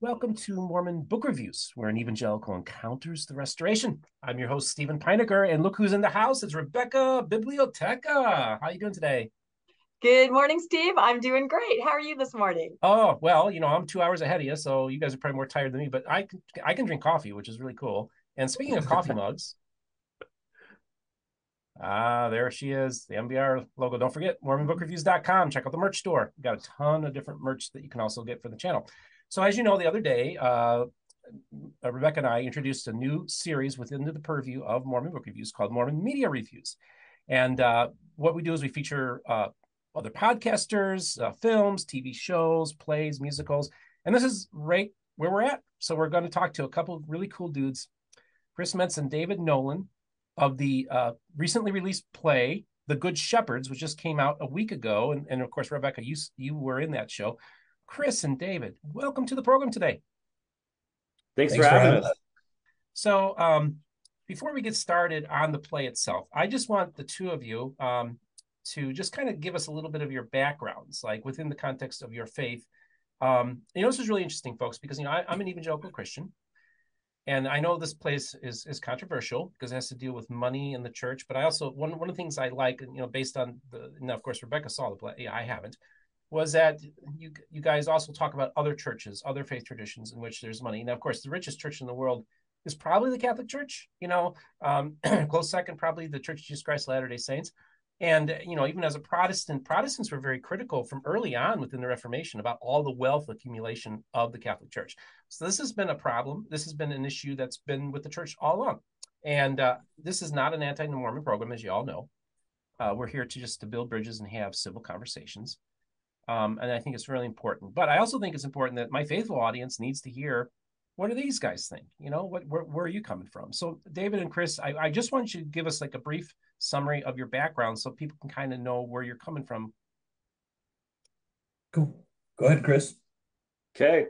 Welcome to Mormon Book Reviews, where an evangelical encounters the restoration. I'm your host, Steven Pynakker, and look who's in the house. It's Rebecca Bibliotheca. How are you doing today? Good morning, Steve. I'm doing great. How are you this morning? Oh, well, you know, I'm two hours ahead of you, so you guys are probably more tired than me, but I can I can drink coffee, which is really cool. And speaking of coffee mugs, ah, there she is, the MBR logo. Don't forget, MormonBookReviews.com. Check out the merch store. We've got a ton of different merch that you can also get for the channel. So, as you know, the other day, uh, uh, Rebecca and I introduced a new series within the purview of Mormon Book Reviews called Mormon Media Reviews. And uh, what we do is we feature uh, other podcasters, uh, films, TV shows, plays, musicals. And this is right where we're at. So we're going to talk to a couple of really cool dudes, Chris Metz and David Nolan of the uh, recently released play, The Good Shepherds, which just came out a week ago. And, and of course, Rebecca, you, you were in that show. Chris and David, welcome to the program today. Thanks, Thanks for, having, having us. So, um, before we get started on the play itself, I just want the two of you um, to just kind of give us a little bit of your backgrounds, like within the context of your faith. Um, you know, this is really interesting, folks, because you know I, am an evangelical Christian, and I know this place is is controversial because it has to deal with money in the church. But I also one one of the things I like, you know, based on the now, of course, Rebecca saw the play. Yeah, I haven't was that you you guys also talk about other churches, other faith traditions in which there's money. Now, of course, the richest church in the world is probably the Catholic Church. You know, um, close second probably the Church of Jesus Christ Latter Day Saints. And you know, even as a Protestant, Protestants were very critical from early on within the Reformation about all the wealth accumulation of the Catholic Church. So this has been a problem. This has been an issue that's been with the church all along. And uh, this is not an anti-Mormon program, as you all know. Uh, we're here to just to build bridges and have civil conversations. Um, and I think it's really important. But I also think it's important that my faithful audience needs to hear what do these guys think? You know, what where, where are you coming from? So, David and Chris, I, I just want you to give us like a brief summary of your background so people can kind of know where you're coming from. Cool. Go ahead, Chris. Okay.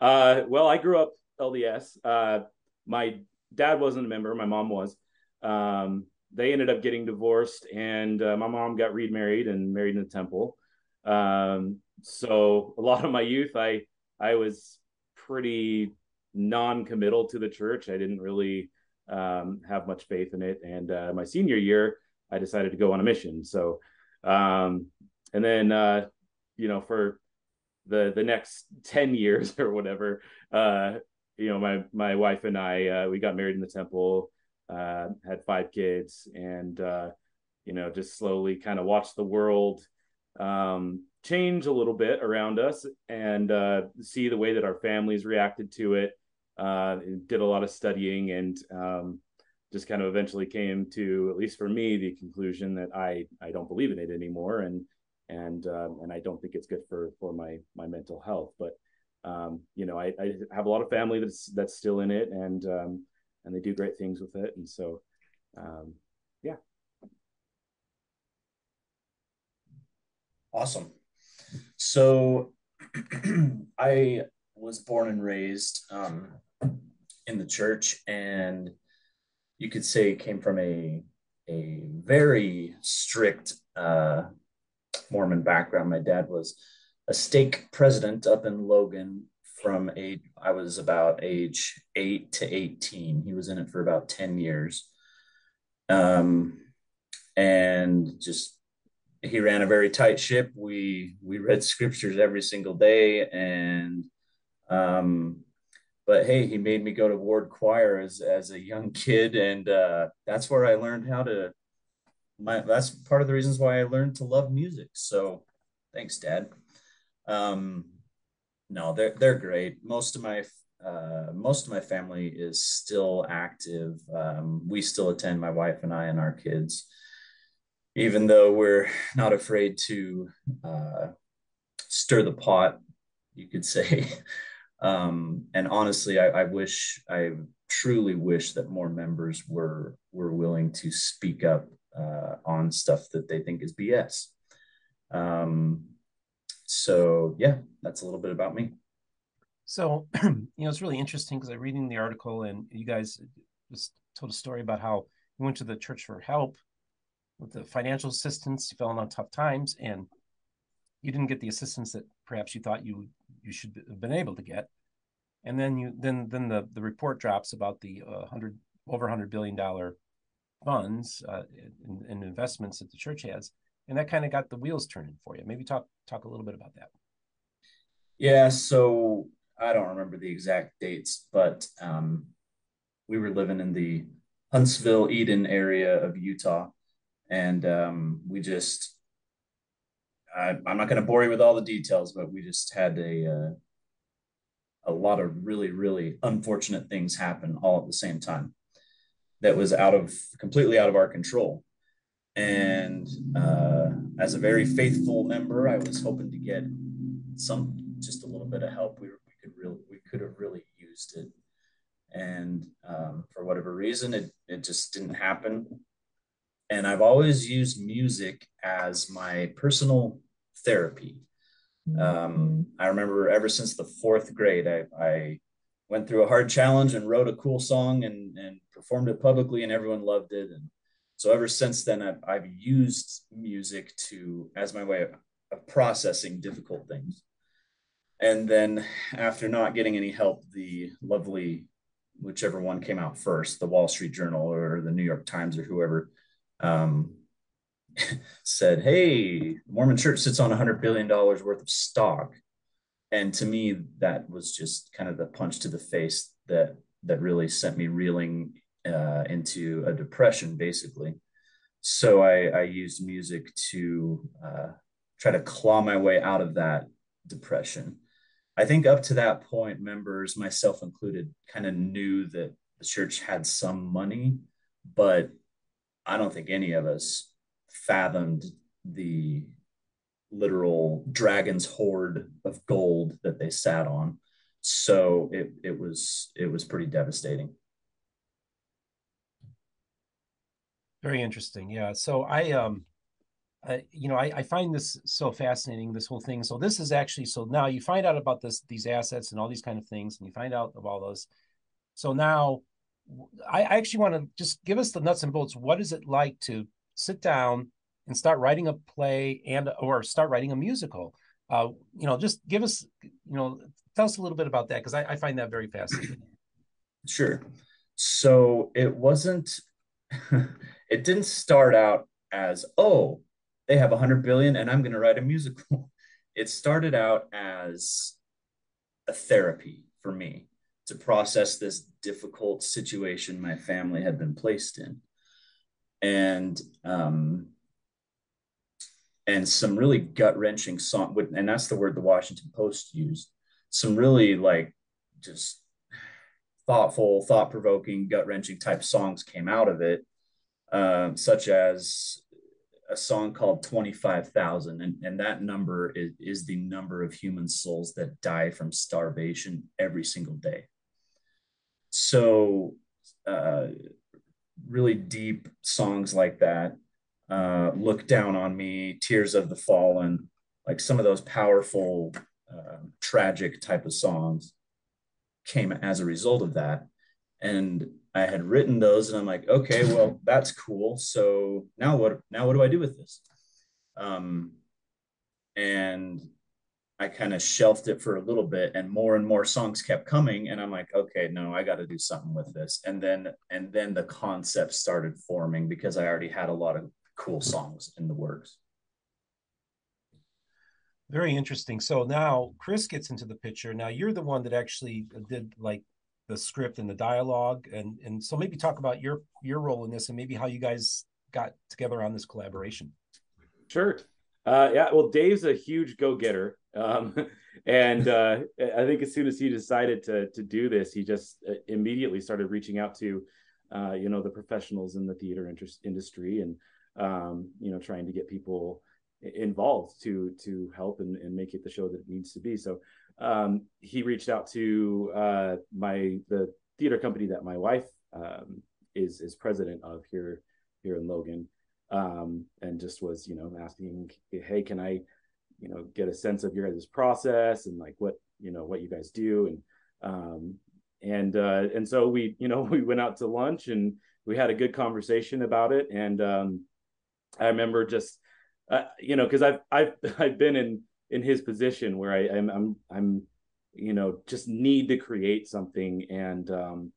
Uh, well, I grew up LDS. Uh, my dad wasn't a member, my mom was. Um, they ended up getting divorced, and uh, my mom got remarried and married in the temple. Um, so a lot of my youth, I I was pretty non-committal to the church. I didn't really um, have much faith in it. And uh, my senior year, I decided to go on a mission. So, um, and then uh, you know, for the the next ten years or whatever, uh, you know, my my wife and I uh, we got married in the temple, uh, had five kids, and uh, you know, just slowly kind of watched the world um, change a little bit around us and see the way that our families reacted to it. Uh, did a lot of studying and um, just kind of eventually came to, at least for me, the conclusion that I I don't believe in it anymore, and and um, and I don't think it's good for for my my mental health. But um, you know, I, I have a lot of family that's that's still in it, and um, and they do great things with it, and so um, yeah, Awesome. So I was born and raised um, in the church, and you could say came from a a very strict uh, Mormon background. My dad was a stake president up in Logan from age I was about age eight to eighteen. He was in it for about ten years, um, and just he ran a very tight ship. We we read scriptures every single day, and um, but hey, he made me go to ward choir as as a young kid, and uh, that's where I learned how to. My that's part of the reasons why I learned to love music. So, thanks, Dad. Um, no, they're they're great. Most of my uh, most of my family is still active. Um, we still attend, my wife and I and our kids even though we're not afraid to uh, stir the pot, you could say. Um, and honestly, I, I, wish, I truly wish that more members were were willing to speak up uh, on stuff that they think is BS. Um, so yeah, that's a little bit about me. So you know, it's really interesting because I'm reading the article, and you guys just told a story about how you went to the church for help with the financial assistance, you fell on tough times, and you didn't get the assistance that perhaps you thought you you should have been able to get. And then you then then the the report drops about the uh, hundred over hundred billion dollar funds uh, in investments that the church has, and that kind of got the wheels turning for you. Maybe talk talk a little bit about that. Yeah, so I don't remember the exact dates, but um, we were living in the Huntsville, Eden area of Utah, and um, we just I, am not going to bore you with all the details, but we just had a uh, a lot of really really unfortunate things happen all at the same time that was out of completely out of our control. And uh, as a very faithful member, I was hoping to get some just a little bit of help. We, we could really we could have really used it, and um, for whatever reason, it it just didn't happen. And I've always used music as my personal therapy. Um, I remember ever since the fourth grade, I, I went through a hard challenge and wrote a cool song and, and performed it publicly and everyone loved it. And so ever since then, I've, I've used music to, as my way of, of processing difficult things. And then after not getting any help, the lovely, whichever one came out first, the Wall Street Journal or the New York Times or whoever, um, said, Hey, Mormon church sits on a hundred billion dollars worth of stock. And to me that was just kind of the punch to the face that that really sent me reeling uh, into a depression basically. So i i used music to uh, try to claw my way out of that depression. I think up to that point members myself included kind of knew that the church had some money but i don't think any of us fathomed the literal dragon's hoard of gold that they sat on. So it it was it was pretty devastating. Very interesting. Yeah. So I um I, you know, I, I find this so fascinating, this whole thing. So this is actually so now you find out about this these assets and all these kind of things, and you find out of all those. So now I, actually want to just give us the nuts and bolts. What is it like to sit down and start writing a play and or start writing a musical? Uh, you know just give us you know tell us a little bit about that because I, I find that very fascinating. Sure. So it wasn't it didn't start out as oh they have a hundred billion and i'm going to write a musical. It started out as a therapy for me to process this difficult situation my family had been placed in and um, and some really gut wrenching song. And that's the word the Washington Post used. Some really like just thoughtful, thought provoking, gut wrenching type songs came out of it, um, such as a song called 25,000. And, and that number is, is the number of human souls that die from starvation every single day. So, uh, really deep songs like that uh, Look Down on Me, Tears of the Fallen, like some of those powerful, uh, tragic type of songs came as a result of that. And I had written those and I'm like, okay, well, that's cool. So now what, now what do I do with this? Um, and I kind of shelved it for a little bit and more and more songs kept coming and I'm like okay no I got to do something with this and then and then the concept started forming because I already had a lot of cool songs in the works. Very interesting. So now Chris gets into the picture. Now you're the one that actually did like the script and the dialogue, and and so maybe talk about your your role in this and maybe how you guys got together on this collaboration. Sure. Uh, yeah. Well, Dave's a huge go getter, um, and uh, I think as soon as he decided to to do this, he just uh, immediately started reaching out to, uh, you know, the professionals in the theater interest, industry and um, you know, trying to get people involved to to help and, and make it the show that it needs to be. So um, he reached out to uh, my the theater company that my wife um, is is president of here here in Logan, um, and just was you know asking, hey, can I you know get a sense of your guys' process and like what you know what you guys do? And um, and uh, and so we you know we went out to lunch and we had a good conversation about it. And um, I remember just, uh, you know, because I've I've I've been in in his position where I, I'm I'm I'm you know just need to create something. And um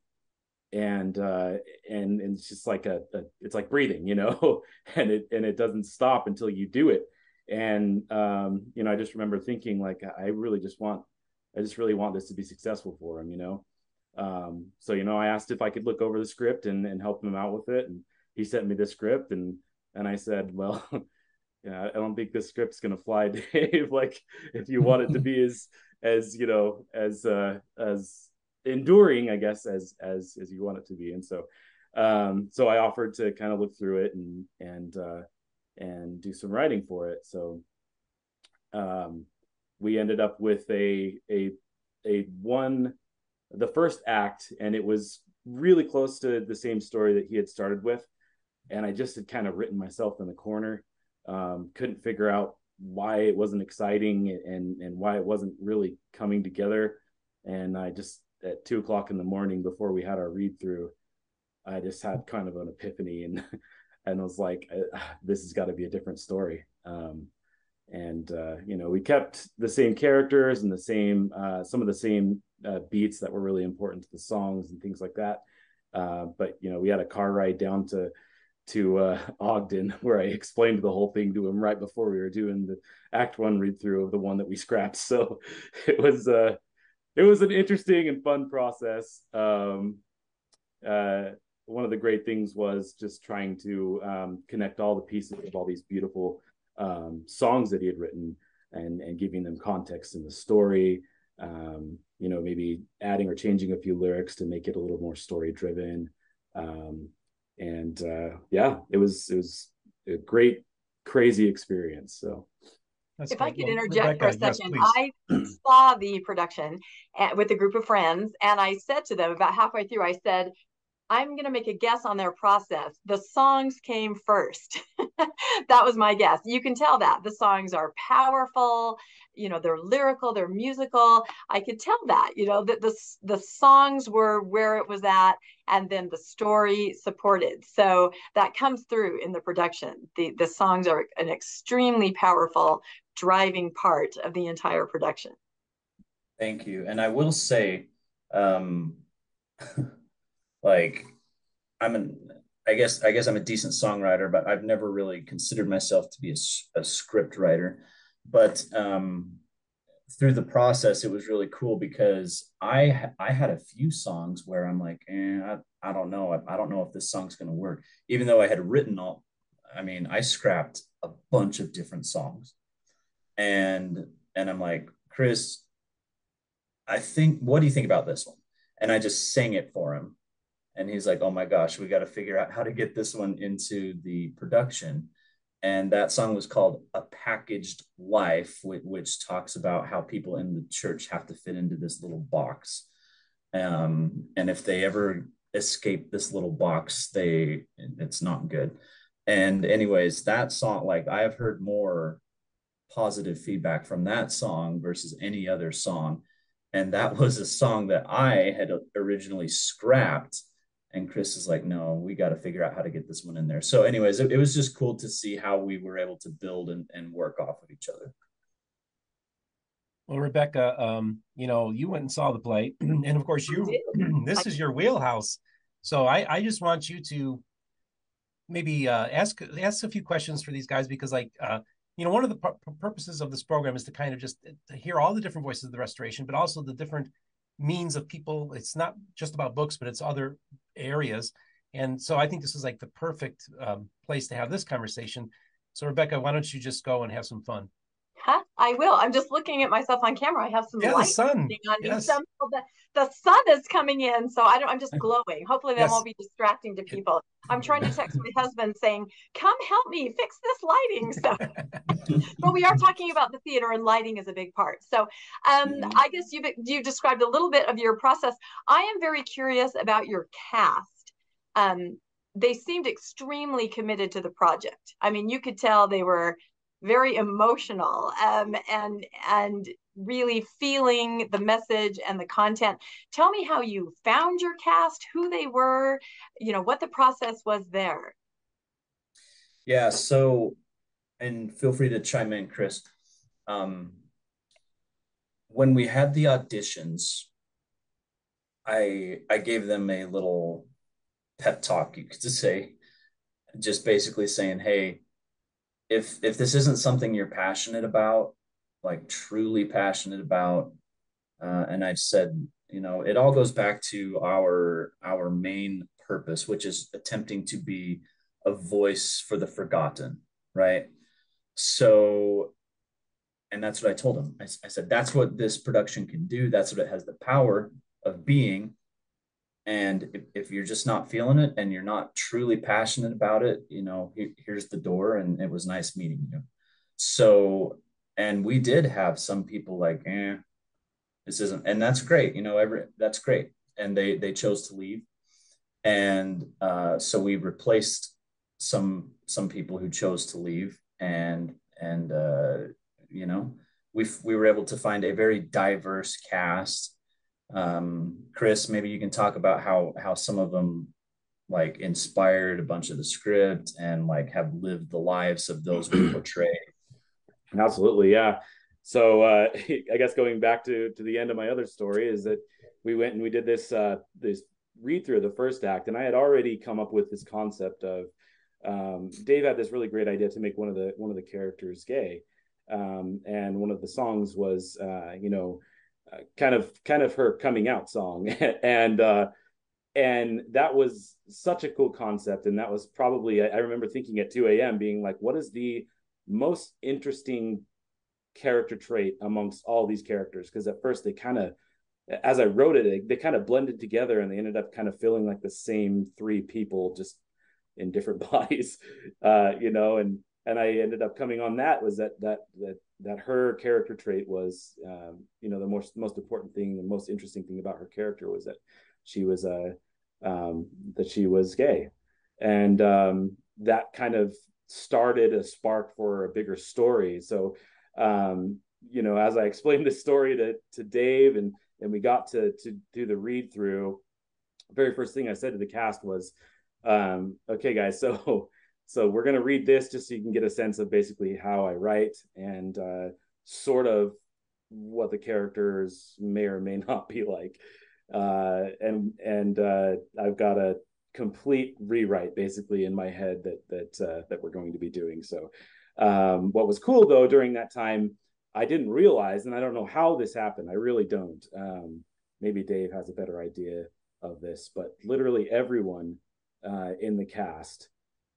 and uh and, and it's just like a, a it's like breathing you know and it and it doesn't stop until you do it and um you know i just remember thinking like i really just want i just really want this to be successful for him you know um so you know i asked if i could look over the script and and help him out with it and he sent me the script and and i said well yeah, I don't think this script's gonna fly, Dave. like, if you want it to be as as you know as uh as enduring, I guess, as as as you want it to be. And so, um, so I offered to kind of look through it and and uh, and do some writing for it. So, um, we ended up with a a a one the first act, and it was really close to the same story that he had started with. And I just had kind of written myself in the corner um, couldn't figure out why it wasn't exciting and and why it wasn't really coming together. And I just at two o'clock in the morning before we had our read through, I just had kind of an epiphany and and was like, this has got to be a different story. Um, and uh, you know, we kept the same characters and the same uh, some of the same uh, beats that were really important to the songs and things like that. Uh, but you know, we had a car ride down to to uh, Ogden, where I explained the whole thing to him right before we were doing the Act One read through of the one that we scrapped. So it was uh, it was an interesting and fun process. Um, uh, one of the great things was just trying to um, connect all the pieces of all these beautiful um, songs that he had written and and giving them context in the story. Um, you know, maybe adding or changing a few lyrics to make it a little more story driven. Um, and uh, yeah, it was it was a great, crazy experience. So. That's if great. I could well, interject Rebecca, for a second, yes, I saw the production eh, with a group of friends, and I said to them about halfway through, I said, I'm going to make a guess on their process. The songs came first. that was my guess. You can tell that the songs are powerful, you know, they're lyrical, they're musical. I could tell that, you know, that the the songs were where it was at and then the story supported. So that comes through in the production. The the songs are an extremely powerful driving part of the entire production. Thank you. And I will say um like I'm an I guess I guess I'm a decent songwriter, but I've never really considered myself to be a, a script writer. But um, through the process, it was really cool because I I had a few songs where I'm like, eh, I, I don't know, I, I don't know if this song's gonna work. Even though I had written all, I mean, I scrapped a bunch of different songs, and and I'm like, Chris, I think, what do you think about this one? And I just sang it for him and he's like, "Oh my gosh, we got to figure out how to get this one into the production." And that song was called "A Packaged Life," which, which talks about how people in the church have to fit into this little box, um, and if they ever escape this little box, they it's not good. And anyways, that song, like I have heard more positive feedback from that song versus any other song. And that was a song that I had originally scrapped and Chris is like, no, we got to figure out how to get this one in there. So, anyways, it, it, was just cool to see how we were able to build and, and work off of each other. Well, Rebecca, um, you know, you went and saw the play, and of course, you this is your wheelhouse. So, I I just want you to maybe uh, ask ask a few questions for these guys because, like, uh, you know, one of the purposes of this program is to kind of just hear all the different voices of the restoration, but also the different means of people. It's not just about books, but it's other areas. And so I think this is like the perfect um, place to have this conversation. So Rebecca, why don't you just go and have some fun? Huh? I will. I'm just looking at myself on camera. I have some yeah, light the sun. on yes. me. the, the sun is coming in, so I don't. I'm just glowing. Hopefully, that yes. won't be distracting to people. I'm trying to text my husband saying, "Come help me fix this lighting." So, but we are talking about the theater, and lighting is a big part. So, um, mm-hmm. I guess you've you described a little bit of your process. I am very curious about your cast. Um, they seemed extremely committed to the project. I mean, you could tell they were very emotional um, and and really feeling the message and the content. Tell me how you found your cast, who they were, you know, what the process was there. Yeah, so and feel free to chime in, Chris. Um, when we had the auditions, I I gave them a little pep talk, you could say, just basically saying, hey, if if this isn't something you're passionate about, like truly passionate about, uh, and I've said, you know, it all goes back to our our main purpose, which is attempting to be a voice for the forgotten, right? So, and that's what I told him. I, I said, that's what this production can do. That's what it has the power of being. And if, if you're just not feeling it and you're not truly passionate about it, you know, here's the door. And it was nice meeting you. So, and we did have some people like, eh, this isn't, and that's great. You know, every, that's great. And they, they chose to leave. And uh, so we replaced some, some people who chose to leave and, and, uh, you know, we we were able to find a very diverse cast um, Chris, maybe you can talk about how how some of them like inspired a bunch of the script and like have lived the lives of those we portray. Absolutely, yeah. So uh, I guess going back to to the end of my other story is that we went and we did this uh, this read through of the first act, and I had already come up with this concept of um, Dave had this really great idea to make one of the one of the characters gay, um, and one of the songs was uh, you know kind of kind of her coming out song. And uh and that was such a cool concept. And that was probably i remember thinking at 2 a.m being like what is the most interesting character trait amongst all these characters? Because at first they kind of as i wrote it they, kind of blended together and they ended up kind of feeling like the same three people just in different bodies uh you know and and i ended up coming on that was that that that that her character trait was, um, you know, the most most important thing, the most interesting thing about her character was that she was a uh, um, that she was gay, and um, that kind of started a spark for a bigger story. So, um, you know, as I explained this story to to Dave, and and we got to to do the read through, very first thing I said to the cast was, um, "Okay, guys, so." So we're going to read this just so you can get a sense of basically how I write and uh, sort of what the characters may or may not be like. Uh, and and uh, I've got a complete rewrite basically in my head that that uh, that we're going to be doing. So um, what was cool though during that time, I didn't realize, and I don't know how this happened. I really don't. Um, maybe Dave has a better idea of this, but literally everyone uh, in the cast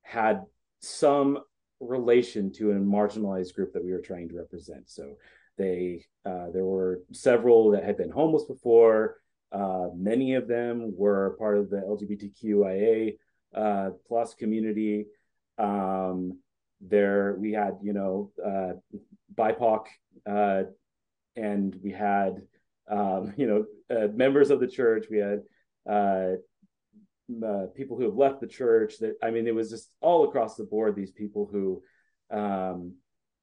had some relation to a marginalized group that we were trying to represent. So they uh, there were several that had been homeless before. Uh, many of them were part of the LGBTQIA uh, plus community. Um, there we had you know uh, BIPOC, uh, and we had um, you know uh, members of the church. We had uh, people who have left the church. That I mean, it was just all across the board. These people who um,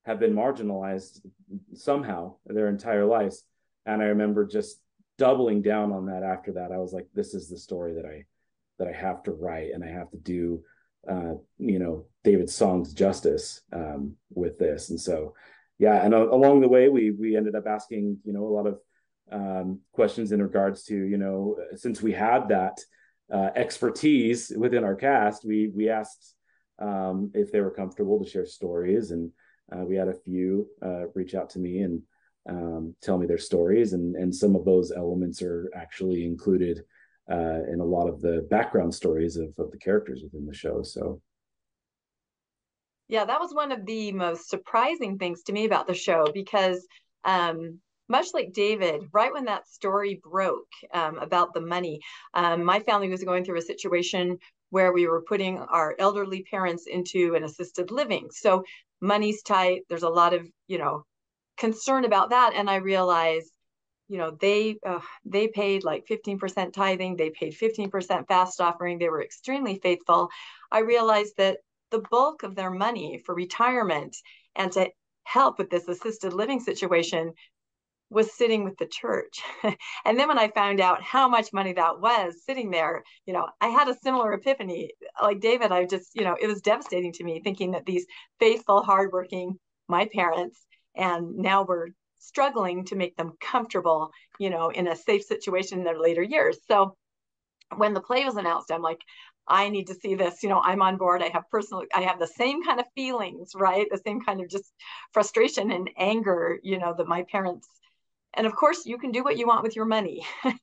have been marginalized somehow their entire lives. And I remember just doubling down on that. After that, I was like, "This is the story that I that I have to write, and I have to do." Uh, you know David Song's justice um, with this, and so yeah, and uh, along the way we we ended up asking you know a lot of um, questions in regards to you know since we had that uh, expertise within our cast, we we asked um, if they were comfortable to share stories, and uh, we had a few uh, reach out to me and um, tell me their stories, and and some of those elements are actually included uh, in a lot of the background stories of of the characters within the show. So. Yeah, that was one of the most surprising things to me about the show because um, much like David, right when that story broke um, about the money, um, my family was going through a situation where we were putting our elderly parents into an assisted living. So money's tight. There's a lot of, you know, concern about that. And I realized, you know, they uh, they paid like 15% tithing. They paid 15% fast offering. They were extremely faithful. I realized that the bulk of their money for retirement and to help with this assisted living situation was sitting with the church. and then when I found out how much money that was sitting there, you know, I had a similar epiphany. Like David, I just, you know, it was devastating to me thinking that these faithful, hardworking, my parents, and now we're struggling to make them comfortable, you know, in a safe situation in their later years. So when the play was announced, I'm like, I need to see this. You know, I'm on board. I have personal, I have the same kind of feelings, right? The same kind of just frustration and anger, you know, that my parents and of course you can do what you want with your money.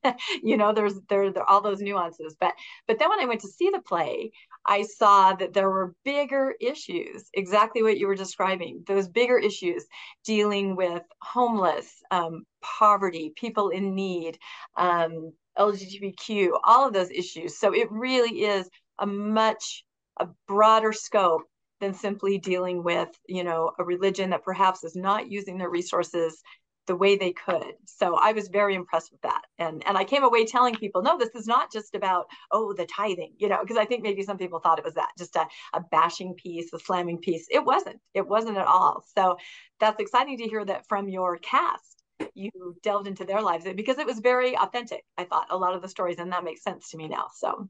You know there's there, there all those nuances but but then when i went to see the play i saw that there were bigger issues exactly what you were describing those bigger issues dealing with homeless um, poverty people in need um, lgbtq all of those issues. So it really is a much a broader scope than simply dealing with you know a religion that perhaps is not using their resources the way they could. So I was very impressed with that. And and I came away telling people, no, this is not just about, oh, the tithing, you know, because I think maybe some people thought it was that, just a, a bashing piece, a slamming piece. It wasn't. It wasn't at all. So that's exciting to hear that from your cast. You delved into their lives because it was very authentic. I thought a lot of the stories, and that makes sense to me now. So,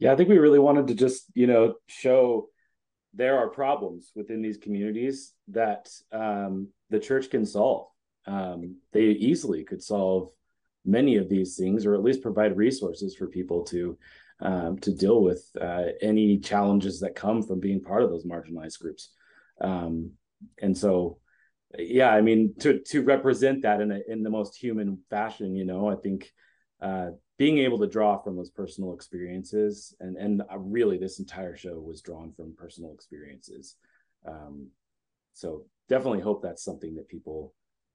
yeah, I think we really wanted to just, you know, show there are problems within these communities that um, the church can solve. Um, they easily could solve many of these things, or at least provide resources for people to um, to deal with uh, any challenges that come from being part of those marginalized groups. Um, and so, yeah, I mean, to to represent that in a in the most human fashion, you know, I think uh, being able to draw from those personal experiences, and and uh, really, this entire show was drawn from personal experiences. Um, so definitely hope that's something that people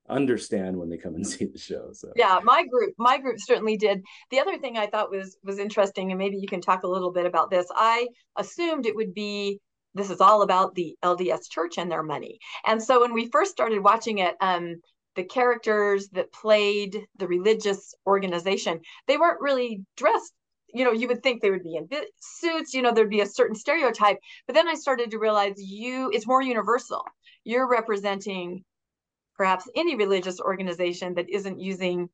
understand when they come and see the show so. Yeah my group my group certainly did. The other thing i thought was was interesting and maybe you can talk a little bit about this. I assumed it would be this is all about the lds church and their money. And so when we first started watching it um the characters that played the religious organization they weren't really dressed you know you would think they would be in suits you know there'd be a certain stereotype but then i started to realize you it's more universal. You're representing perhaps any religious organization that isn't using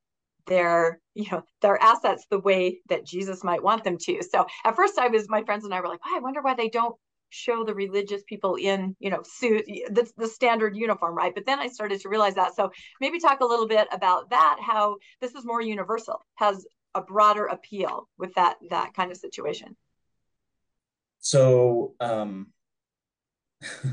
their you know their assets the way that jesus might want them to. So at first i was my friends and i were like oh, i wonder why they don't show the religious people in you know suit the, the standard uniform right? But then i started to realize that. So maybe talk a little bit about that how this is more universal has a broader appeal with that that kind of situation. So um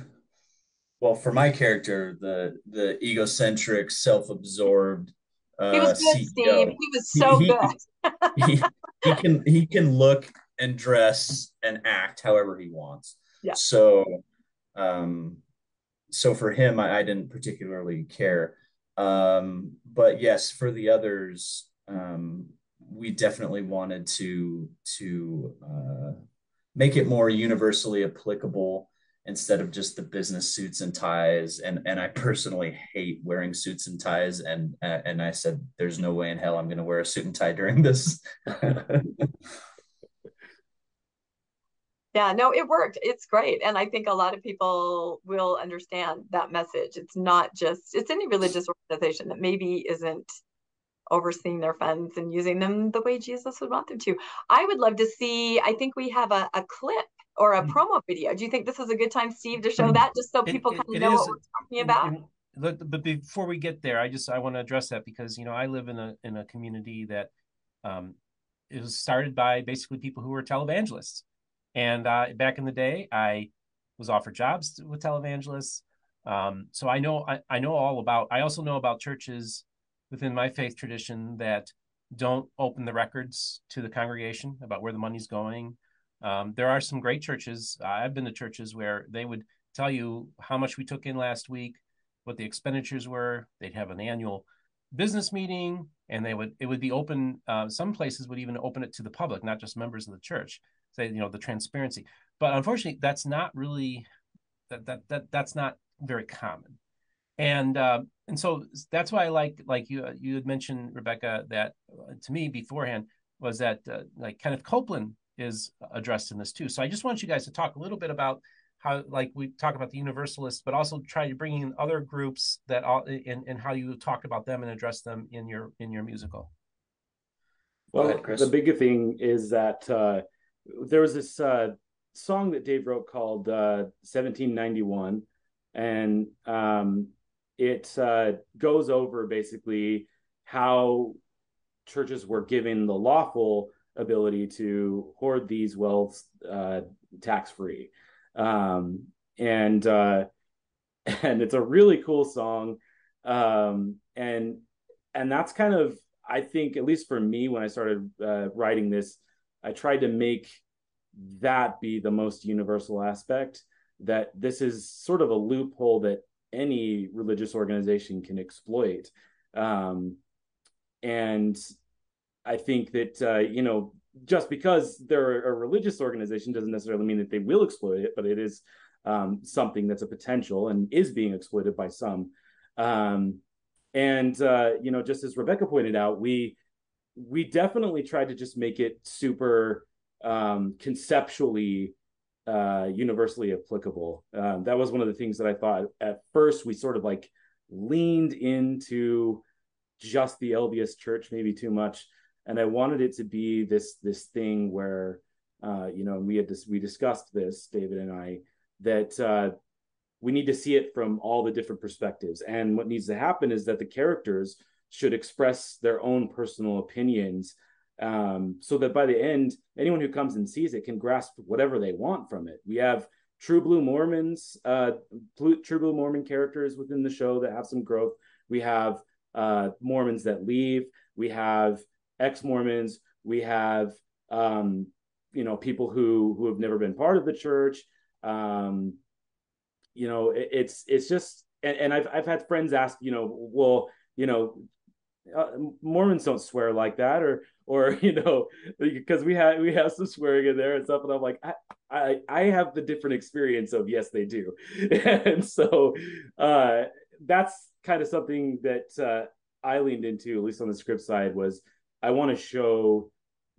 well for my character the the egocentric self-absorbed uh, he was good CEO, steve. He was so he, good. he, he can he can look and dress and act however he wants yeah. So um so for him i, I didn't particularly care. Um but yes for the others um we definitely wanted to to uh make it more universally applicable instead of just the business suits and ties. And and I personally hate wearing suits and ties. And and I said there's no way in hell I'm going to wear a suit and tie during this Yeah, no, it worked. It's great. And I think a lot of people will understand that message. It's not just it's any religious organization that maybe isn't overseeing their funds and using them the way Jesus would want them to. I would love to see, I think we have a, a clip or a mm. promo video. Do you think this is a good time, Steve, to show mm. that just so people kind of know is, what we're talking about? But, but before we get there, I just I want to address that because you know I live in a in a community that um, it was started by basically people who were televangelists, and uh, back in the day, I was offered jobs with televangelists. Um, so I know I, I know all about. I also know about churches within my faith tradition that don't open the records to the congregation about where the money's going um, there are some great churches. I've been to churches where they would tell you how much we took in last week, what the expenditures were. They'd have an annual business meeting, and they would it would be open. Uh, some places would even open it to the public, not just members of the church. Say you know the transparency. But unfortunately, that's not really that that that that's not very common. And uh, and so that's why I like like you you had mentioned Rebecca that uh, to me beforehand was that uh, like Kenneth Copeland is addressed in this too. So I just want you guys to talk a little bit about how, like we talk about the universalists, but also try to bring in other groups that all and, and how you talk about them and address them in your in your musical. Well, ahead, the bigger thing is that uh, there was this uh, song that Dave wrote called uh, 1791, and um, it uh, goes over basically how churches were given the lawful ability to hoard these wealths uh, tax free, um, and uh, and it's a really cool song, um, and and that's kind of I think at least for me when I started uh, writing this, I tried to make that be the most universal aspect. That this is sort of a loophole that any religious organization can exploit. Um, and I think that uh, you know just because they're a religious organization doesn't necessarily mean that they will exploit it, but it is um, something that's a potential and is being exploited by some. Um, and uh, you know, just as Rebecca pointed out, we we definitely tried to just make it super um, conceptually uh, universally applicable. Um, that was one of the things that I thought at first we sort of like leaned into just the LDS church maybe too much, and I wanted it to be this this thing where uh, you know and we had this we discussed this David and I that uh, we need to see it from all the different perspectives, and what needs to happen is that the characters should express their own personal opinions um, so that by the end, anyone who comes and sees it can grasp whatever they want from it. We have true blue Mormons, uh, true blue Mormon characters within the show that have some growth. We have uh, Mormons that leave. We have ex Mormons. We have um, you know people who who have never been part of the church. Um, you know, it, it's it's just and, and I've I've had friends ask, you know, well, you know, uh, Mormons don't swear like that, or or you know, because we have we have some swearing in there and stuff, and I'm like, I I, I have the different experience of yes, they do, and so uh, that's kind of something that uh, I leaned into, at least on the script side, was I want to show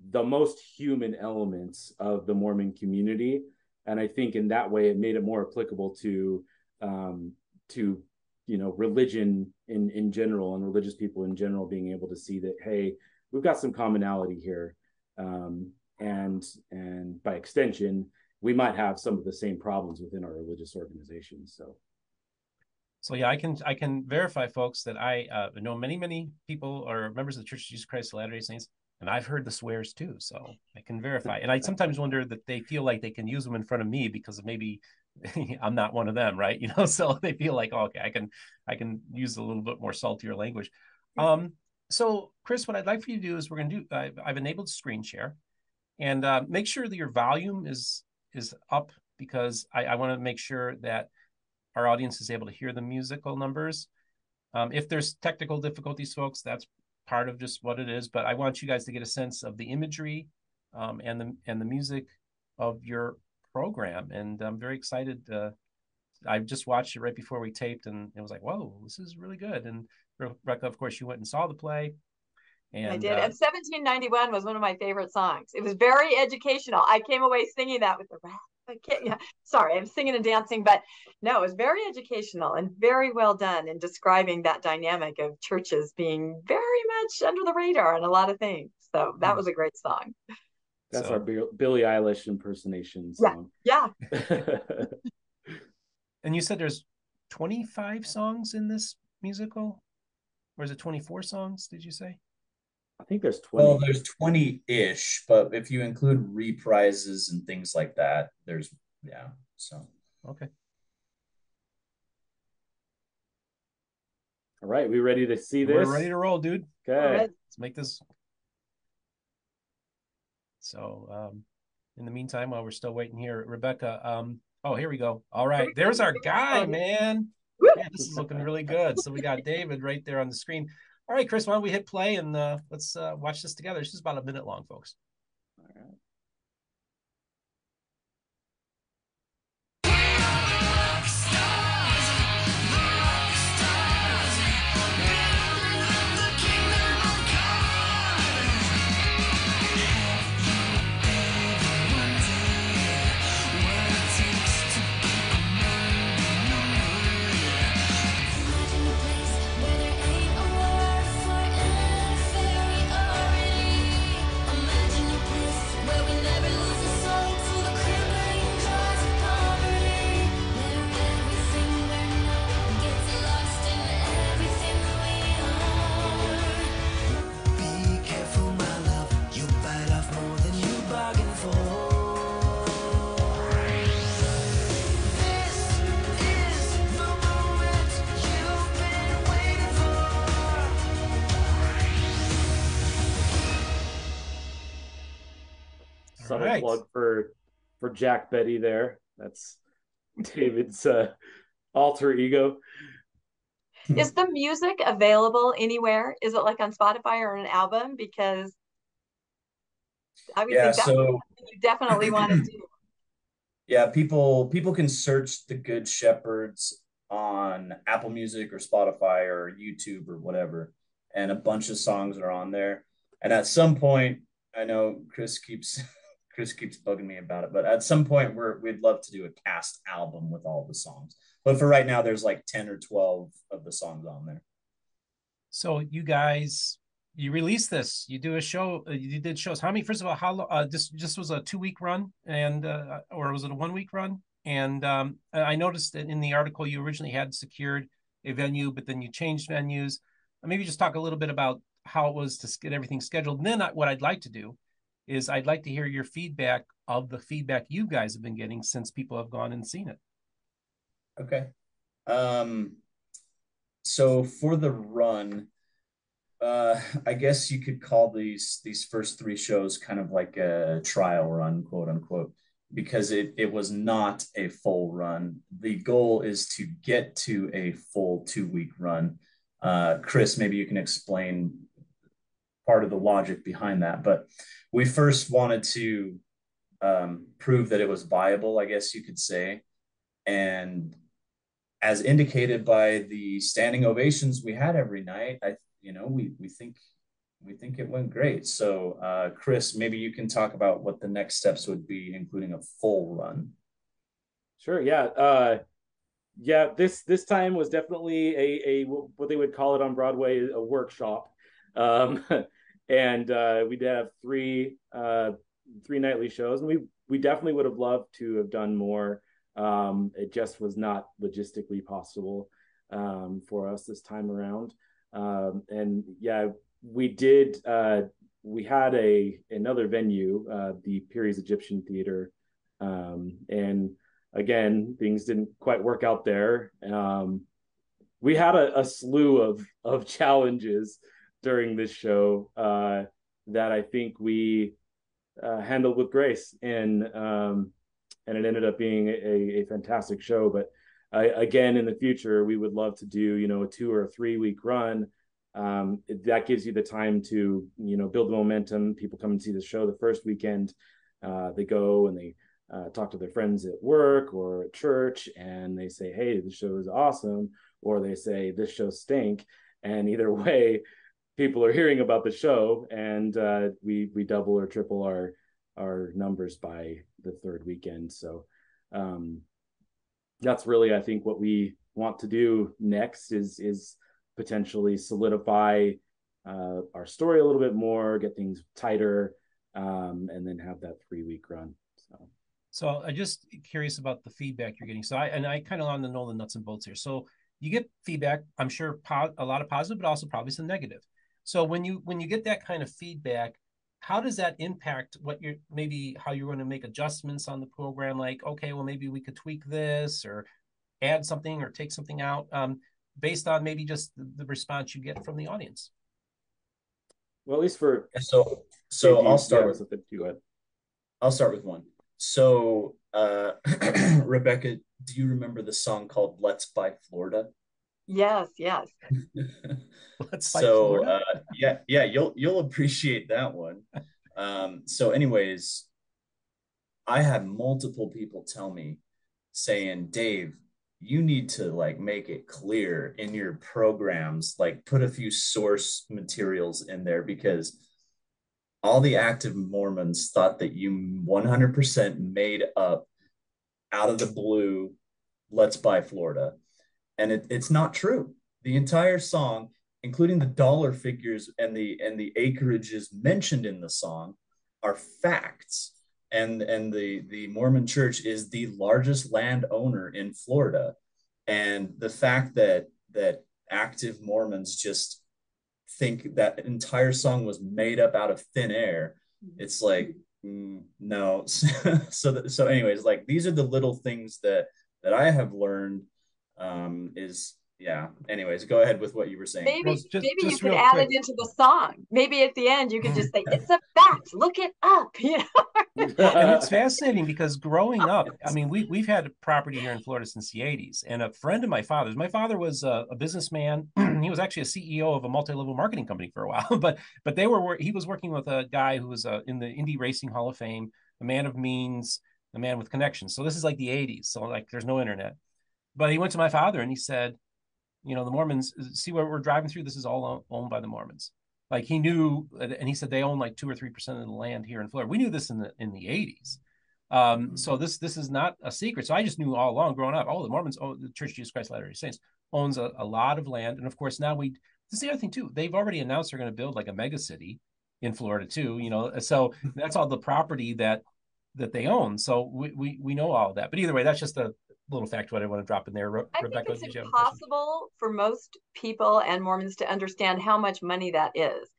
the most human elements of the Mormon community, and I think in that way it made it more applicable to um, to you know religion in in general and religious people in general being able to see that hey we've got some commonality here um, and and by extension we might have some of the same problems within our religious organizations so. So yeah i can i can verify folks that i uh, know many many people or members of the church of jesus christ of latter day saints and i've heard the swears too so i can verify. And i sometimes wonder that they feel like they can use them in front of me because of maybe I'm not one of them, right? You know, so they feel like, oh, okay, I can, I can use a little bit more saltier language. Um, so Chris, what I'd like for you to do is we're going to do, I've, I've enabled screen share and uh, make sure that your volume is, is up because I, I want to make sure that our audience is able to hear the musical numbers. Um, if there's technical difficulties, folks, that's part of just what it is. But I want you guys to get a sense of the imagery um, and the and the music of your program, and I'm very excited. Uh, I just watched it right before we taped, and it was like, "Whoa, this is really good." And Rebecca, of course, you went and saw the play. And, I did. Uh, and 1791 was one of my favorite songs. It was very educational. I came away singing that with the rap. I can't, yeah, sorry, I'm singing and dancing, but no, it was very educational and very well done in describing that dynamic of churches being very much under the radar and a lot of things. So that hmm. was a great song. That's so. our Billie Eilish impersonation song. Yeah. yeah. and you said there's 25 songs in this musical? Or is it 24 songs, did you say? I think there's 20. Well, there's 20 ish, but if you include reprises and things like that, there's, yeah. So, okay. All right. We ready to see this? We're ready to roll, dude. Okay. Let's make this so um, in the meantime, while we're still waiting here, Rebecca. Um, oh, here we go. All right, there's our guy, man. man. This is looking really good. So we got David right there on the screen. All right, Chris, why don't we hit play and uh, let's uh, watch this together? This is about a minute long, folks. Subtle right. plug for for Jack Betty there. That's David's uh, alter ego. Is the music available anywhere? Is it like on Spotify or an album? Because I would yeah, think so you definitely want to do. Yeah, people people can search the Good Shepherds on Apple Music or Spotify or YouTube or whatever, and a bunch of songs are on there. And at some point, I know Chris keeps Chris keeps bugging me about it, but at some point we're we'd love to do a cast album with all the songs. But for right now, there's like 10 or 12 of the songs on there. So you guys, you release this, you do a show, uh, you did shows. How many, first of all, how, uh, this just was a two week run and, uh, or was it a one week run? And um, I noticed that in the article you originally had secured a venue, but then you changed venues. Maybe just talk a little bit about how it was to get everything scheduled. And then what I'd like to do is I'd like to hear your feedback of the feedback you guys have been getting since people have gone and seen it. Okay. Um, so for the run, uh, I guess you could call these these first three shows kind of like a trial run, quote unquote, because it it was not a full run. The goal is to get to a full two week run. Uh, Chris, maybe you can explain part of the logic behind that. But we first wanted to um, prove that it was viable, I guess you could say, and as indicated by the standing ovations we had every night, I you know we we think we think it went great. So, uh, Chris, maybe you can talk about what the next steps would be, including a full run. Sure. Yeah. Uh, yeah. This this time was definitely a a what they would call it on Broadway a workshop, um, and uh, we did have three uh, three nightly shows, and we we definitely would have loved to have done more. Um, it just was not logistically possible um, for us this time around. Um, and yeah, we did. Uh, we had a another venue, uh, the Peery's Egyptian Theater, um, and again, things didn't quite work out there. Um, we had a, a, slew of of challenges during this show uh, that I think we uh, handled with grace, and um, and it ended up being a, a fantastic show. But uh, again, in the future, we would love to do you know a two or a three week run. Um, that gives you the time to you know build the momentum. People come and see the show the first weekend. Uh, they go and they uh, talk to their friends at work or at church, and they say, "Hey, the show is awesome," or they say, "This show stink." And either way, people are hearing about the show, and uh, we we double or triple our our numbers by the third weekend. So um, that's really, I think, what we want to do next is is potentially solidify uh, our story a little bit more, get things tighter, um, and then have that three week run. So. So I'm just curious about the feedback you're getting. So I and I kind of want to know the nuts and bolts here. So you get feedback, I'm sure po- a lot of positive, but also probably some negative. So when you when you get that kind of feedback, how does that impact what you're maybe how you're going to make adjustments on the program? Like, okay, well maybe we could tweak this or add something or take something out um, based on maybe just the, the, response you get from the audience. Well, at least for so so I'll start with it. I'll start with one. So uh, Rebecca, do you remember the song called "Let's Buy Florida"? Yes, yes. Let's so uh, yeah, yeah, you'll you'll appreciate that one. Um, so, anyways, I had multiple people tell me saying, Dave, you need to like make it clear in your programs, like put a few source materials in there because all the active Mormons thought that you 100% made up out of the blue, let's buy Florida and it, it's not true. The entire song, including the dollar figures and the and the acreages mentioned in the song, are facts. And and the the Mormon Church is the largest landowner in Florida, and the fact that that active Mormons just think that entire song was made up out of thin air, it's like mm, no. so so anyways, like these are the little things that that I have learned um, is yeah. Anyways, go ahead with what you were saying. Maybe well, just, maybe just you could add quick. it into the song. Maybe at the end you could just say, "It's a fact. Look it up." You know. and it's fascinating because growing up, I mean, we we've had property here in Florida since the '80s, and a friend of my father's. My father was a, a businessman. he was actually a CEO of a multi-level marketing company for a while, but but they were he was working with a guy who was uh, in the Indy Racing Hall of Fame, a man of means, a man with connections. So this is like the '80s. So like, there's no internet. But he went to my father and he said, you know, the Mormons, see where we're driving through, this is all owned by the Mormons. Like he knew, and he said they own like two or three percent of the land here in Florida. We knew this in the in the 80s. Um, mm-hmm. so this this is not a secret. So I just knew all along growing up, oh, the Mormons, oh, the Church of Jesus Christ Latter-day Saints owns a, a lot of land. And of course, now we this is the other thing too. They've already announced they're going to build like a mega city in Florida too, you know. So that's all the property that that they own. So we we, we know all that. But either way, that's just a little fact what I want to drop in there. Re- I Rebecca, think it's impossible for most people and Mormons to understand how much money that is.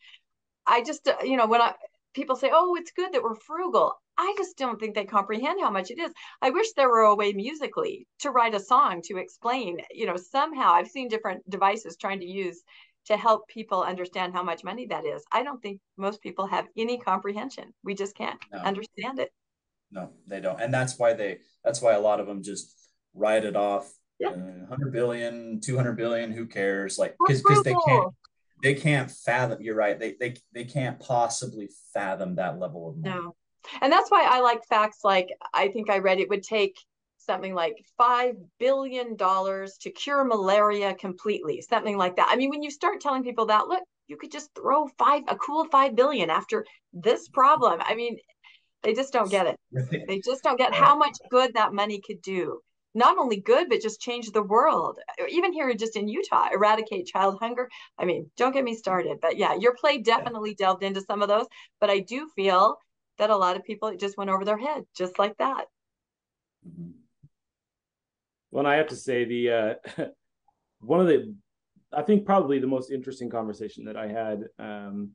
I just, uh, you know, when I people say, "Oh, it's good that we're frugal," I just don't think they comprehend how much it is. I wish there were a way musically to write a song to explain. You know, somehow I've seen different devices trying to use to help people understand how much money that is. I don't think most people have any comprehension. We just can't no. understand it. No, they don't, and that's why they. That's why a lot of them just write it off. Yeah. Uh, 100 billion, 200 billion, who cares? Like, because they can't, they can't fathom. You're right. They, they, they can't possibly fathom that level of money. No. And that's why I like facts like I think I read it would take something like $5 billion to cure malaria completely, something like that. I mean, when you start telling people that, look, you could just throw five, a cool 5 billion after this problem. I mean, they just don't get it. They just don't get how much good that money could do not only good but just change the world. Even here just in utah eradicate child hunger. I mean don't get me started but yeah your play definitely delved into some of those but i do feel that a lot of people it just went over their head just like that. Mm-hmm. well i have to say the uh one of the i think probably the most interesting conversation that i had um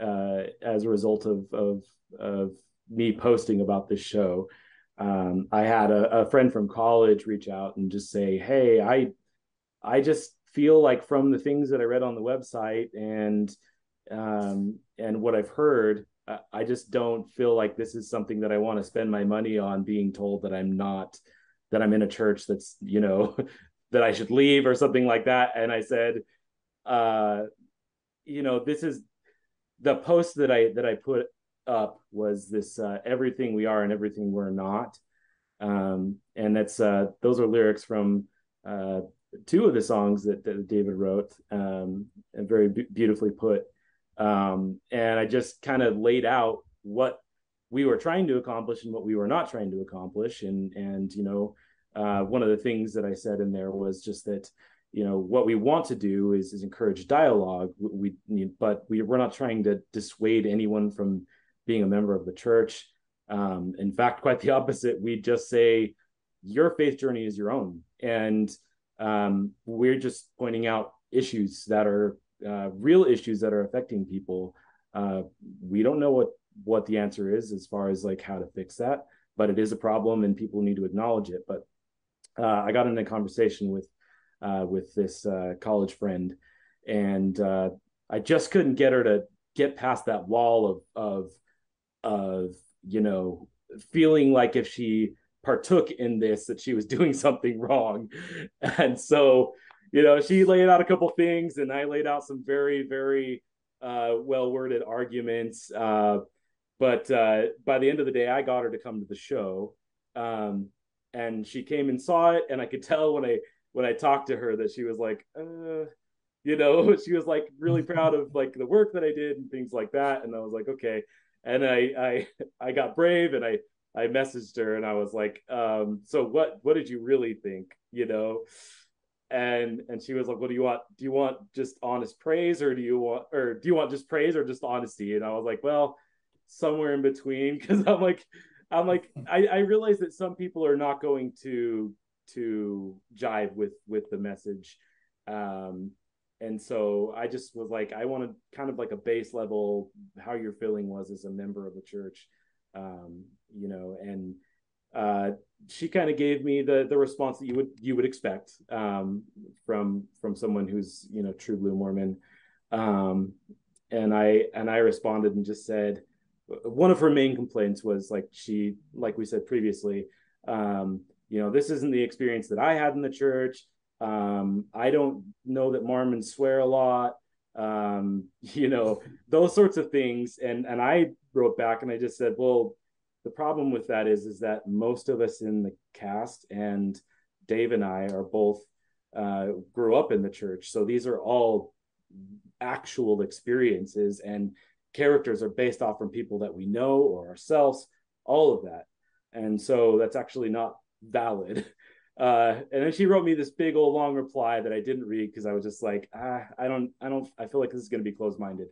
uh as a result of of of me posting about this show um, I had a, a, friend from college reach out and just say, "Hey, I, I just feel like from the things that I read on the website and um, and what I've heard, I just don't feel like this is something that I want to spend my money on. Being told that I'm not, that I'm in a church that's you know, that I should leave or something like that." And I said, uh, "You know, this is." The post that I that I put up was this uh, everything we are and everything we're not. Um, and that's uh, those are lyrics from uh, two of the songs that, that david wrote um, and very beautifully put. Um, and i just kind of laid out what we were trying to accomplish and what we were not trying to accomplish. And and you know uh, one of the things that i said in there was just that you know what we want to do is, is encourage dialogue. We, we but we, we're not trying to dissuade anyone from being a member of the church. Um, in fact, quite the opposite. We just say your faith journey is your own, and um, we're just pointing out issues that are uh, real issues that are affecting people. Uh, we don't know what what the answer is as far as like how to fix that, but it is a problem, and people need to acknowledge it. But uh, I got in a conversation with uh, with this uh, college friend, and uh, I just couldn't get her to get past that wall of of of you know feeling like if she partook in this that she was doing something wrong. And so you know she laid out a couple things and i laid out some very very uh, well worded arguments. Uh, but uh, by the end of the day i got her to come to the show. Um, and she came and saw it and i could tell when i when i talked to her that she was like uh, you know she was like really proud of like the work that i did and things like that. And i was like okay and I I I got brave and I I messaged her and I was like, um, so what what did you really think? You know? And and she was like, What do you want? Do you want just honest praise or do you want or do you want just praise or just honesty? And I was like, Well, somewhere in between. Cause I'm like, I'm like, I, I realize that some people are not going to to jive with with the message. Um and so I just was like, I wanted kind of like a base level how your feeling was as a member of the church, um, you know, and uh, she kind of gave me the the response that you would you would expect um, from from someone who's you know true blue Mormon, um, and I and I responded and just said one of her main complaints was like she like we said previously um, you know this isn't the experience that I had in the church. Um, I don't know that Mormons swear a lot. Um, you know those sorts of things, and and I wrote back and I just said, well the problem with that is is that most of us in the cast and Dave and I are both uh, grew up in the church, so these are all actual experiences and characters are based off from people that we know or ourselves, all of that, and so that's actually not valid. Uh, and then she wrote me this big old long reply that I didn't read because I was just like, ah, I don't, I don't, I feel like this is going to be closed minded.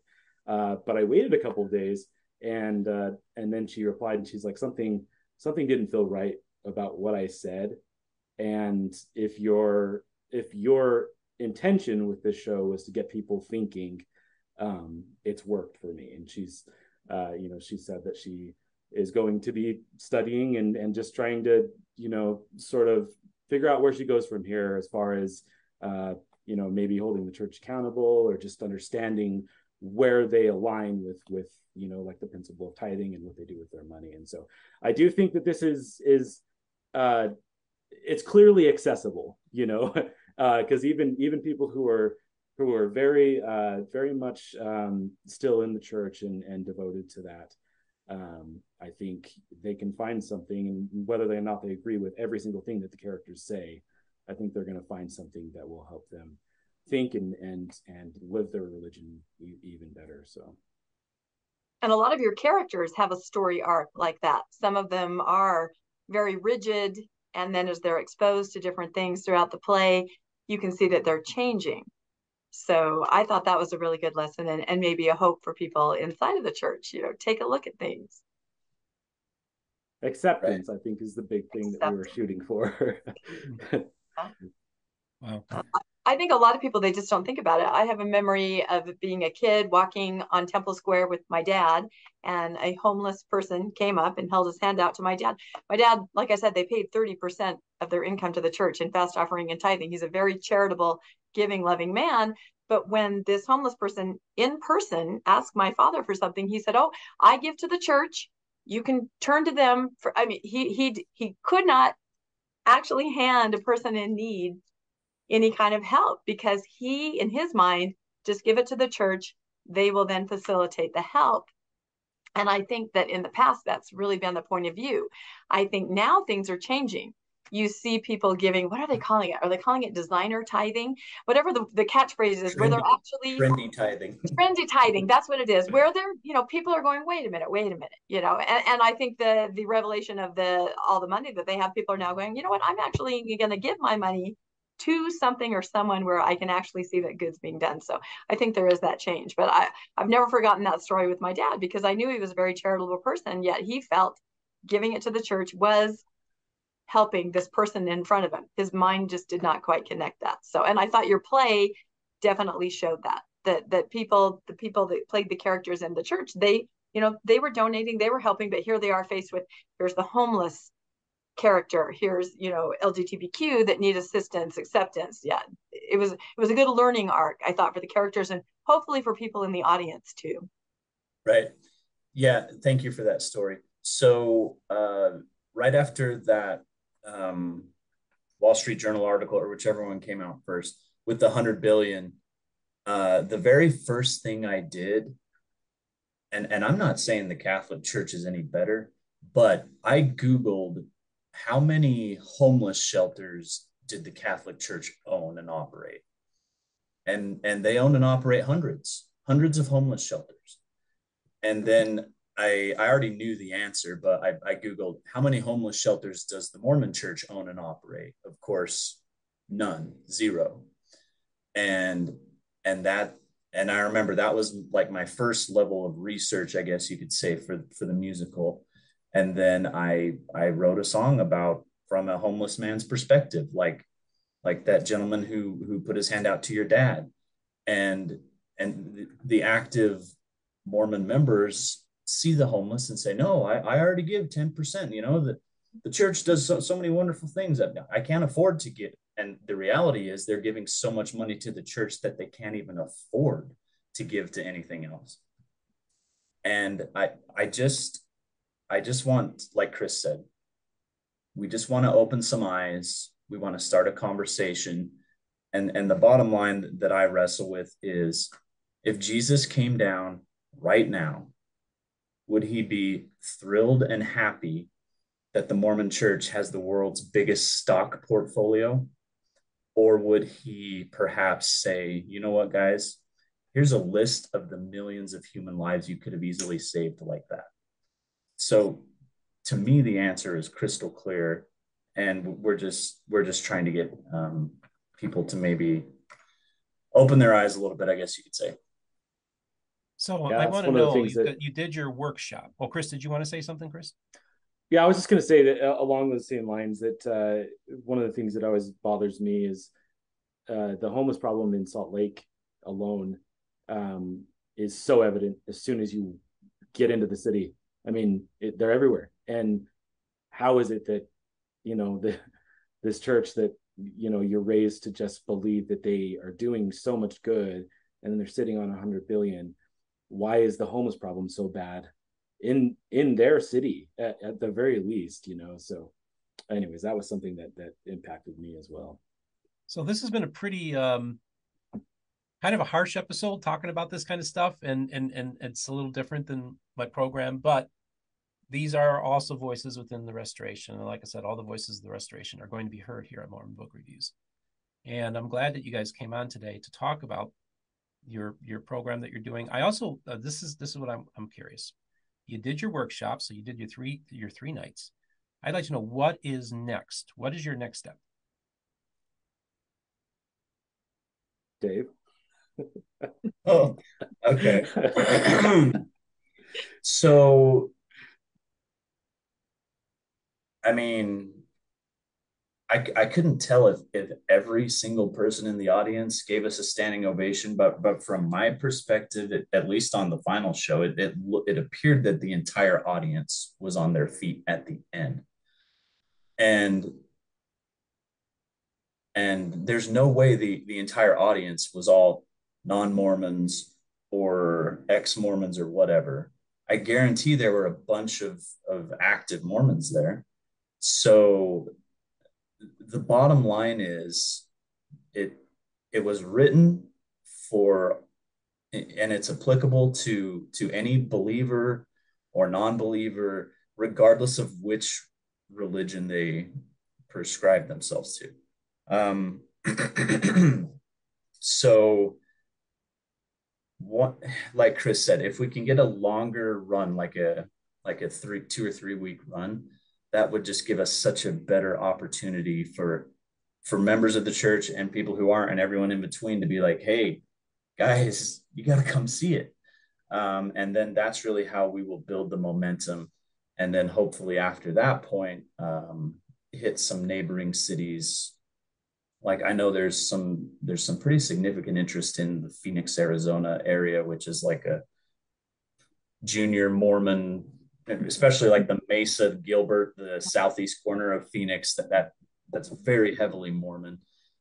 Uh, but I waited a couple of days and uh, and then she replied and she's like something something didn't feel right about what I said and if your if your intention with this show was to get people thinking um, it's worked for me and she's uh, you know she said that she is going to be studying and and just trying to you know sort of figure out where she goes from here as far as uh, you know maybe holding the church accountable or just understanding where they align with with you know like the principle of tithing and what they do with their money. And so i do think that this is is uh it's clearly accessible you know because uh, even even people who are who are very uh very much um still in the church and and devoted to that um i think they can find something and whether or not they agree with every single thing that the characters say i think they're going to find something that will help them think and and and live their religion even better so. And a lot of your characters have a story arc like that. Some of them are very rigid and then as they're exposed to different things throughout the play you can see that they're changing. So i thought that was a really good lesson and, and maybe a hope for people inside of the church you know take a look at things acceptance right. i think is the big thing acceptance. that we were shooting for wow I think a lot of people they just don't think about it. I have a memory of being a kid walking on Temple Square with my dad, and a homeless person came up and held his hand out to my dad. My dad, like I said, they paid 30% of their income to the church in fast offering and tithing. He's a very charitable, giving, loving man. But when this homeless person in person asked my father for something, he said, "Oh, I give to the church. You can turn to them for." I mean, he he he could not actually hand a person in need any kind of help because he, in his mind, just give it to the church. They will then facilitate the help. And I think that in the past, that's really been the point of view. I think now things are changing. You see people giving, what are they calling it? Are they calling it designer tithing? Whatever the, the catchphrase is, trendy, where they're actually trendy tithing. Trendy tithing, that's what it is. Where they're, you know, people are going, wait a minute, wait a minute, you know. And, and I think the the revelation of the all the money that they have, people are now going, you know what, I'm actually going to give my money to something or someone where I can actually see that good's being done. So I think there is that change. But I, I've never forgotten that story with my dad because I knew he was a very charitable person, yet he felt giving it to the church was helping this person in front of him. His mind just did not quite connect that. So, and I thought your play definitely showed that that that people, the people that played the characters in the church, they, you know, they were donating, they were helping, but here they are faced with here's the homeless character here's you know lgbtq that need assistance acceptance yeah it was it was a good learning arc i thought for the characters and hopefully for people in the audience too right yeah thank you for that story so uh, right after that um, wall street journal article or whichever one came out first with the 100 billion uh, the very first thing i did and and i'm not saying the catholic church is any better but i googled how many homeless shelters did the Catholic Church own and operate? And and they own and operate hundreds, hundreds of homeless shelters. And then I I already knew the answer, but I, I googled how many homeless shelters does the Mormon Church own and operate? Of course, none, zero. And and that and I remember that was like my first level of research, I guess you could say, for for the musical and then i i wrote a song about from a homeless man's perspective like like that gentleman who who put his hand out to your dad and and the, the active mormon members see the homeless and say no i, I already give 10% you know that the church does so, so many wonderful things that I can't afford to get. And the reality is they're giving so much money to the church that they can't even afford to give to anything else. And I I just I just want, like Chris said, we just want to open some eyes. We want to start a conversation. And and the bottom line that I wrestle with is if Jesus came down right now, would he be thrilled and happy that the Mormon church has the world's biggest stock portfolio? Or would he perhaps say, you know what, guys, here's a list of the millions of human lives you could have easily saved like that? So to me, the answer is crystal clear. And we're just we're just trying to get um, people to maybe open their eyes a little bit, I guess you could say. So yeah, I want to know you, that... you did your workshop. Well, Chris, did you want to say something, Chris? Yeah, I was just going to say that uh, along those same lines that uh, one of the things that always bothers me is uh, the homeless problem in Salt Lake alone um, is so evident as soon as you get into the city. I mean, it, they're everywhere. And how is it that you know the this church that you know you're raised to just believe that they are doing so much good, and then they're sitting on a hundred billion? Why is the homeless problem so bad? in in their city at, at the very least you know? So anyways that was something that that impacted me as well. So this has been a pretty um kind of a harsh episode talking about this kind of stuff and and and it's a little different than my program but these are also voices within the restoration. And like i said all the voices of the restoration are going to be heard here at mormon book reviews. And i'm glad that you guys came on today to talk about your your program that you're doing i also uh, this is this is what i'm i'm curious you did your workshop, so you did your three your three nights. I'd like to know what is next. What is your next step? Dave. oh, okay. so, I mean, I, I couldn't tell if, if every single person in the audience gave us a standing ovation, but but from my perspective, it, at least on the final show, it, it it appeared that the entire audience was on their feet at the end, and and there's no way the the entire audience was all non-Mormons or ex-Mormons or whatever. I guarantee there were a bunch of of active Mormons there. So the bottom line is it it was written for and it's applicable to to any believer or non-believer regardless of which religion they prescribe themselves to. Um so what like chris said if we can get a longer run like a like a three two or three week run that would just give us such a better opportunity for for members of the church and people who aren't and everyone in between to be like hey guys you got to come see it. Um, and then that's really how we will build the momentum. And then hopefully after that point um, hit some neighboring cities. Like i know there's some there's some pretty significant interest in the phoenix arizona area which is like a junior mormon especially like the Mesa, Gilbert, the southeast corner of Phoenix, that, that that's very heavily Mormon.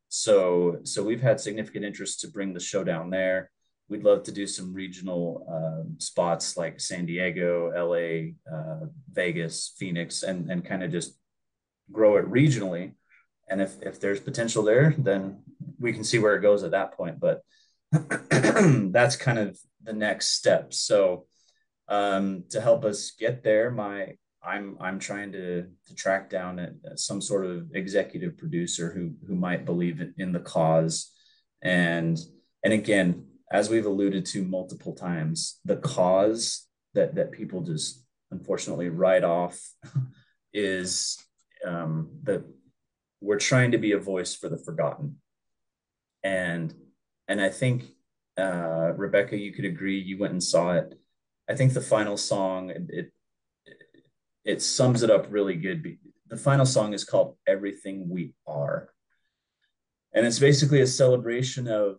So so we've had significant interest to bring the show down there. We'd love to do some regional uh, spots like San Diego, LA, uh, Vegas, Phoenix, and and kind of just grow it regionally. And if if there's potential there, then we can see where it goes at that point. But that's kind of the next step. So um, to help us get there. My I'm I'm trying to to track down a, some sort of executive producer who who might believe in, in the cause, and and again, as we've alluded to multiple times, the cause that that people just unfortunately write off is um, that we're trying to be a voice for the forgotten, and and I think uh, Rebecca, you could agree. You went and saw it I think the final song it, it it sums it up really good. The final song is called "Everything We Are," and it's basically a celebration of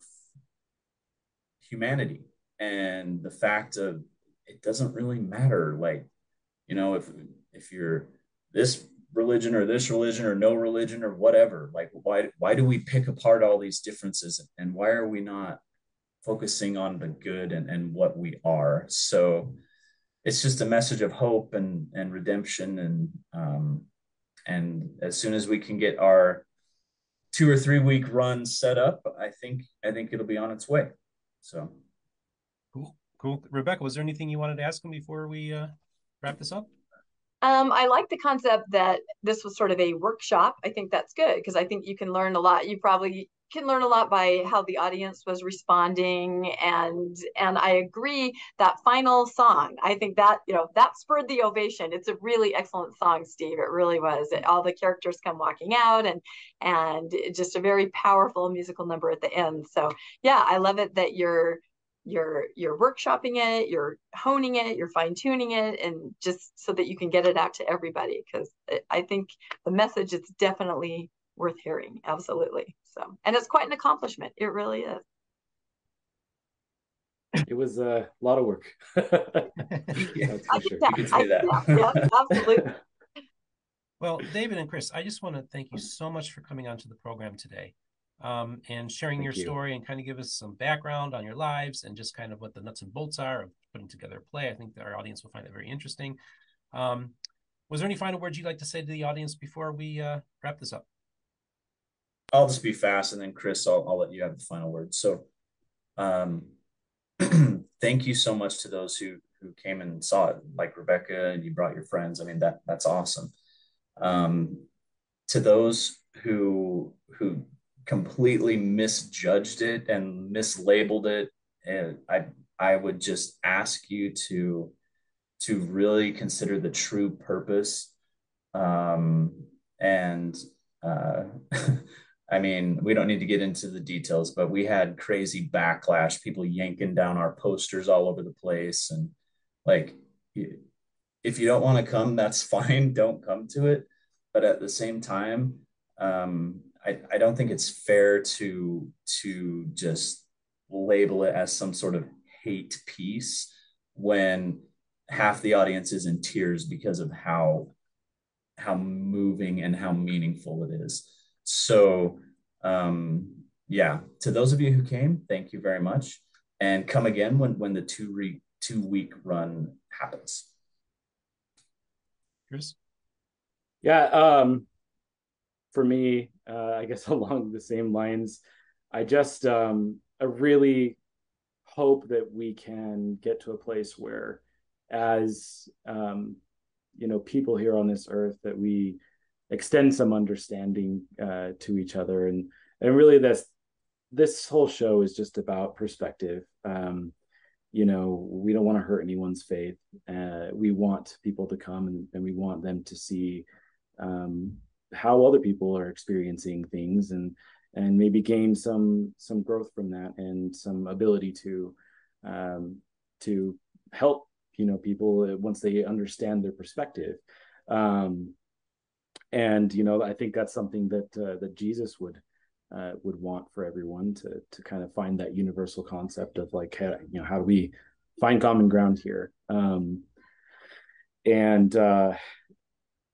humanity and the fact of it doesn't really matter. Like, you know, if if you're this religion or this religion or no religion or whatever like why why do we pick apart all these differences and why are we not focusing on the good and, and what we are so it's just a message of hope and and redemption. And um and as soon as we can get our two or three week run set up i think i think it'll be on its way. So. Cool cool. Rebecca was there anything you wanted to ask him before we uh wrap this up? Um, I like the concept that this was sort of a workshop. I think that's good because I think you can learn a lot. You probably can learn a lot by how the audience was responding. And and I agree that final song I think that you know that spurred the ovation. It's a really excellent song Steve. It really was. It, all the characters come walking out and and just a very powerful musical number at the end. So yeah I love it that you're you're you're workshopping it you're honing it you're fine tuning it and just so that you can get it out to everybody. Because i think the message is definitely worth hearing absolutely so and it's quite an accomplishment it really is it was a lot of work yeah, sure. yeah, yeah, absolutely well david and chris i just want to thank you so much for coming onto the program today um, and sharing Thank your you. story and kind of give us some background on your lives and just kind of what the nuts and bolts are of putting together a play. I think that our audience will find it very interesting. Um, was there any final words you'd like to say to the audience before we uh, wrap this up? I'll just be fast, and then Chris, I'll, I'll let you have the final word. So, um, thank you so much to those who who came and saw it, like Rebecca, and you brought your friends. I mean that that's awesome. Um, to those who who completely misjudged it and mislabeled it and i i would just ask you to to really consider the true purpose um and uh I mean, we don't need to get into the details, but we had crazy backlash, people yanking down our posters all over the place. And like, if you don't want to come, that's fine. Don't come to it. But at the same time, um, I, I don't think it's fair to to just label it as some sort of hate piece when half the audience is in tears because of how how moving and how meaningful it is. So um, yeah, to those of you who came, thank you very much, and come again when when the two re- two week run happens. Chris, yeah, um, for me, uh, I guess along the same lines, I just um, I really hope that we can get to a place where, as um, you know, people here on this earth, that we extend some understanding uh, to each other, and and really this this whole show is just about perspective. Um, you know, we don't want to hurt anyone's faith. Uh, we want people to come and, and we want them to see um, how other people are experiencing things and and maybe gain some some growth from that and some ability to um, to help you know people once they understand their perspective um, and you know i think that's something that uh, that jesus would uh, would want for everyone to to kind of find that universal concept of like you know how do we find common ground here? Um, and uh,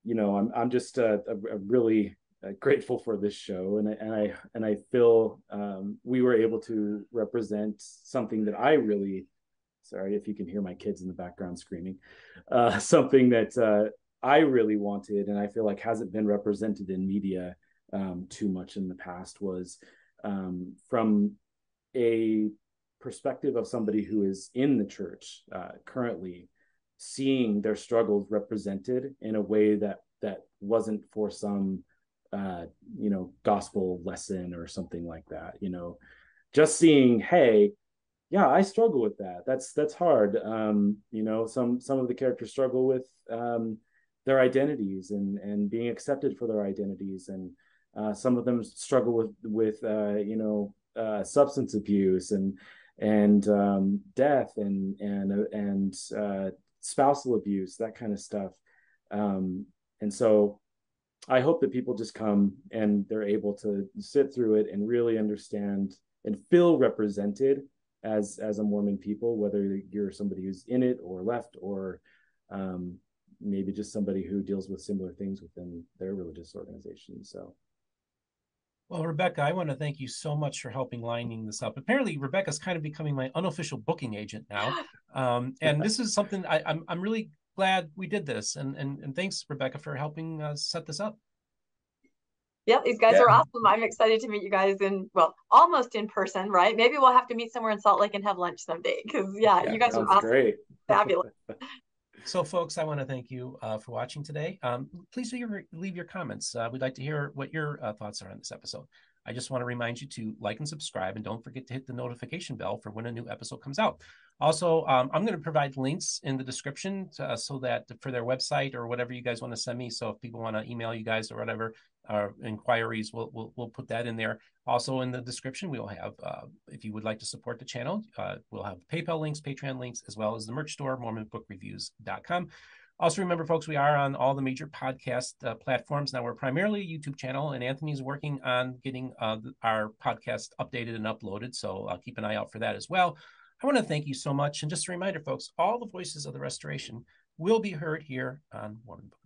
you know, I'm I'm just uh, really uh, grateful for this show, and I, and I and I feel um, we were able to represent something that I really, sorry if you can hear my kids in the background screaming, uh, something that uh, I really wanted, and I feel like hasn't been represented in media um, too much in the past was um, from a perspective of somebody who is in the church uh, currently seeing their struggles represented in a way that that wasn't for some uh, you know gospel lesson or something like that you know? Just seeing hey yeah i struggle with that. That's that's hard. Um you know some some of the characters struggle with um their identities and and being accepted for their identities and uh, some of them struggle with with uh, you know uh, substance abuse and and um, death and and and uh, spousal abuse, that kind of stuff. Um, and so I hope that people just come and they're able to sit through it and really understand and feel represented as as a Mormon people, whether you're somebody who's in it or left or um, maybe just somebody who deals with similar things within their religious organization. So. Well, Rebecca, I want to thank you so much for helping lining this up. Apparently, Rebecca's kind of becoming my unofficial booking agent now, um, and this is something I, am I'm, I'm really glad we did this. And and and thanks, Rebecca, for helping uh, set this up. Yeah, these guys yeah. are awesome. I'm excited to meet you guys in well, almost in person, right? Maybe we'll have to meet somewhere in Salt Lake and have lunch someday because yeah, yeah, you guys are awesome. Great. Fabulous. So, folks, I want to thank you uh, for watching today. Um, please leave your, leave your comments. Uh, we'd like to hear what your uh, thoughts are on this episode. I just want to remind you to like and subscribe, and don't forget to hit the notification bell for when a new episode comes out. Also, um, I'm going to provide links in the description to, uh, so that for their website or whatever you guys want to send me. So if people want to email you guys or whatever, uh, inquiries, we'll, we'll, we'll put that in there. Also in the description, we will have, uh, if you would like to support the channel, uh, we'll have PayPal links, Patreon links, as well as the merch store, MormonBookReviews.com. Also, remember, folks, we are on all the major podcast uh, platforms. Now, we're primarily a YouTube channel, and Anthony's working on getting uh, our podcast updated and uploaded. So uh, keep an eye out for that as well. I want to thank you so much. And just a reminder, folks, all the voices of the restoration will be heard here on Mormon Book